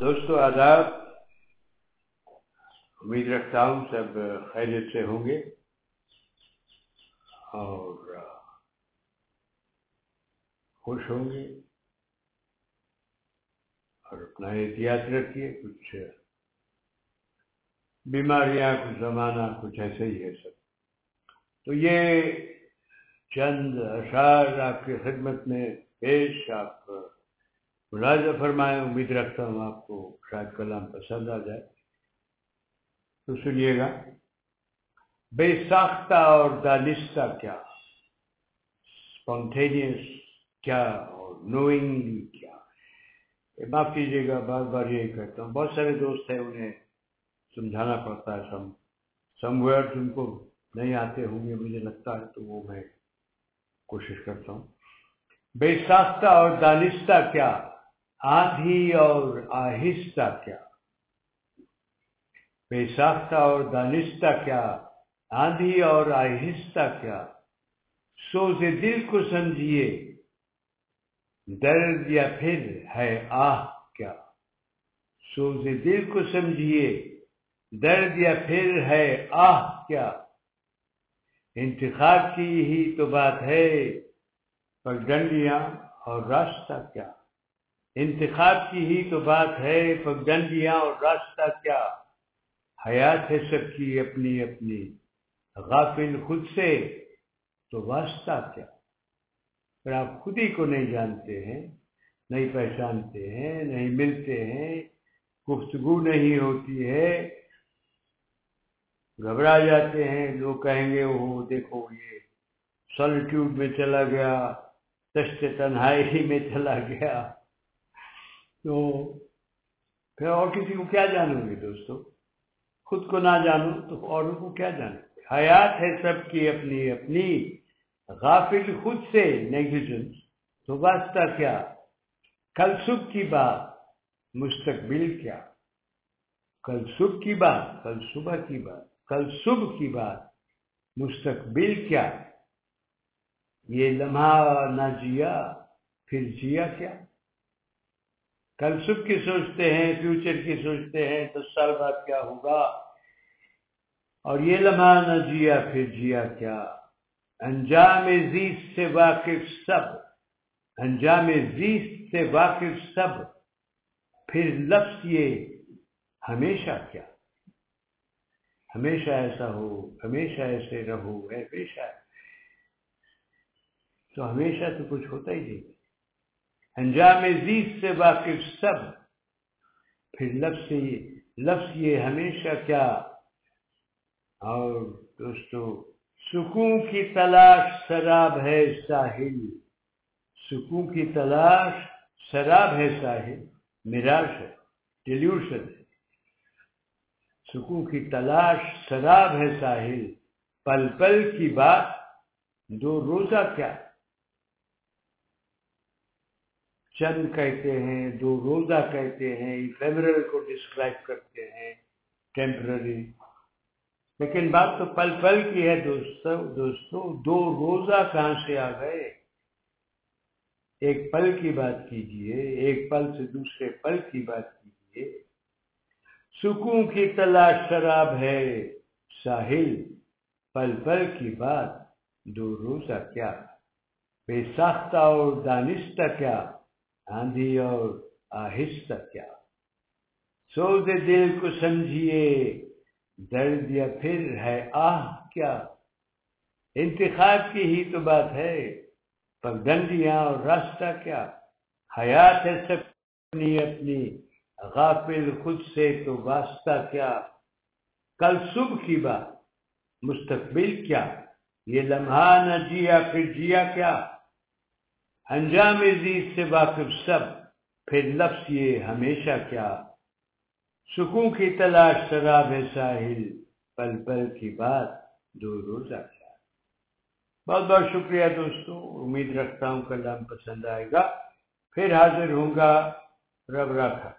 دوستو، آداب، امید رکھتا ہوں سب خیریت سے ہوں گے۔ اور خوش ہوں گے۔ اور اپنا احتیاط رکھیے، کچھ بیماریاں، کچھ زمانہ، کچھ ایسے ہی ہے سب۔ تو یہ چند اشعار آپ کی خدمت میں پیش، آپ ملازہ فرمائے، امید رکھتا ہوں آپ کو شاید کلام پسند آ جائے۔ تو سنیے گا، بے ساختہ اور دانستہ کیا؟ اسپونٹینیس کیا اور نوئنگلی کیا؟ معاف کیجیے گا، بار بار یہی کہتا ہوں۔ بہت سارے دوست ہیں، انہیں سمجھانا پڑتا ہے۔ سم سم ورڈ ان کو نہیں آتے ہوں گے، مجھے لگتا ہے تو وہ میں کوشش کرتا ہوں۔ بے ساختہ اور دانستہ کیا؟ آدھی اور آہستہ کیا؟ بے ساختہ اور دانستہ کیا؟ آندھی اور آہستہ کیا؟ سوز دل کو سمجھیے، درد یا پھر ہے آہ کیا؟ سوز دل کو سمجھیے، درد یا پھر ہے آہ کیا؟ انتخاب کی ہی تو بات ہے، پر ڈنڈیاں اور راستہ کیا؟ انتخاب کی ہی تو بات ہے پر ڈنڈیاں اور راستہ کیا؟ حیات ہے سب کی اپنی اپنی۔ غافل خود سے تو واسطہ کیا؟ اگر آپ خود ہی کو نہیں جانتے ہیں، نہیں پہچانتے ہیں، نہیں ملتے ہیں، گفتگو نہیں ہوتی ہے۔ گھبرا جاتے ہیں لوگ کہیں گے وہ دیکھو یہ سالٹیوڈ میں چلا گیا تشت تنہائی میں چلا گیا۔ تو پھر اور کسی کو کیا جانوں گے دوستو؟ خود کو نہ جانو تو اوروں کو کیا جانو؟ حیات ہے سب کی اپنی اپنی، غافل خود سے نیگلیجنس تو واسطہ کیا؟ کل صبح کی بات، مستقبل کیا؟ کل صبح کی بات، کل صبح کی بات، کل صبح کی بات، مستقبل کیا؟ یہ لمحہ نہ جیا، پھر جیا کیا؟ کل صبح کی سوچتے ہیں فیوچر کی سوچتے ہیں، دس سال بعد کیا ہوگا؟ اور یہ لمحہ نہ جیا، پھر جیا کیا؟ انجام زیست سے واقف سب، انجام زیست سے واقف سب، پھر لفظ یہ ہمیشہ کیا؟ ہمیشہ ایسا ہو، ہمیشہ ایسے رہو، ہمیشہ۔ تو ہمیشہ تو کچھ ہوتا ہی نہیں۔ انجام زیست سے واقف سب۔ پھر لفظ یہ لفظ یہ ہمیشہ کیا؟ اور دوستو، سکون کی تلاش شراب ہے ساحل۔ سکون کی تلاش شراب ہے ساحل۔ مراش ہے ڈیلیوشن ہے۔ سکون کی تلاش شراب ہے ساحل۔ پل پل کی بات، دو روزہ کیا؟ چند کہتے ہیں، دو روزہ کہتے ہیں فیبرل کو ڈسکرائب کرتے ہیں ٹیمپرری لیکن بات تو پل پل کی ہے دوستو دوستو، دو روزہ کہاں سے آ گئے؟ ایک پل کی بات کیجیے، ایک پل سے دوسرے پل کی بات کیجیے۔ سکون کی تلاش شراب ہے، ساحل۔ پل پل کی بات، دو روزہ کیا؟ بے ساختہ اور دانستہ کیا؟ آندھی اور آہستہ کیا۔ سوز دل کو سمجھیے، درد یا پھر ہے، آہ کیا۔ انتخاب کی ہی تو بات ہے پگڈنڈیاں اور راستہ کیا۔ حیات ہے سب اپنی اپنی، غافل خود سے تو واسطہ کیا۔ کل صبح کی بات، مستقبل کیا۔ یہ لمحہ نہ جیا پھر جیا کیا۔ انجام عزیز سے واقف سب، پھر لفظ یہ ہمیشہ کیا، سکون کی تلاش شراب ساحل، پل پل کی بات دو روزہ کیا۔ بہت بہت شکریہ دوستوں، امید رکھتا ہوں کل پسند آئے گا۔ پھر حاضر ہوں گا رب رکھا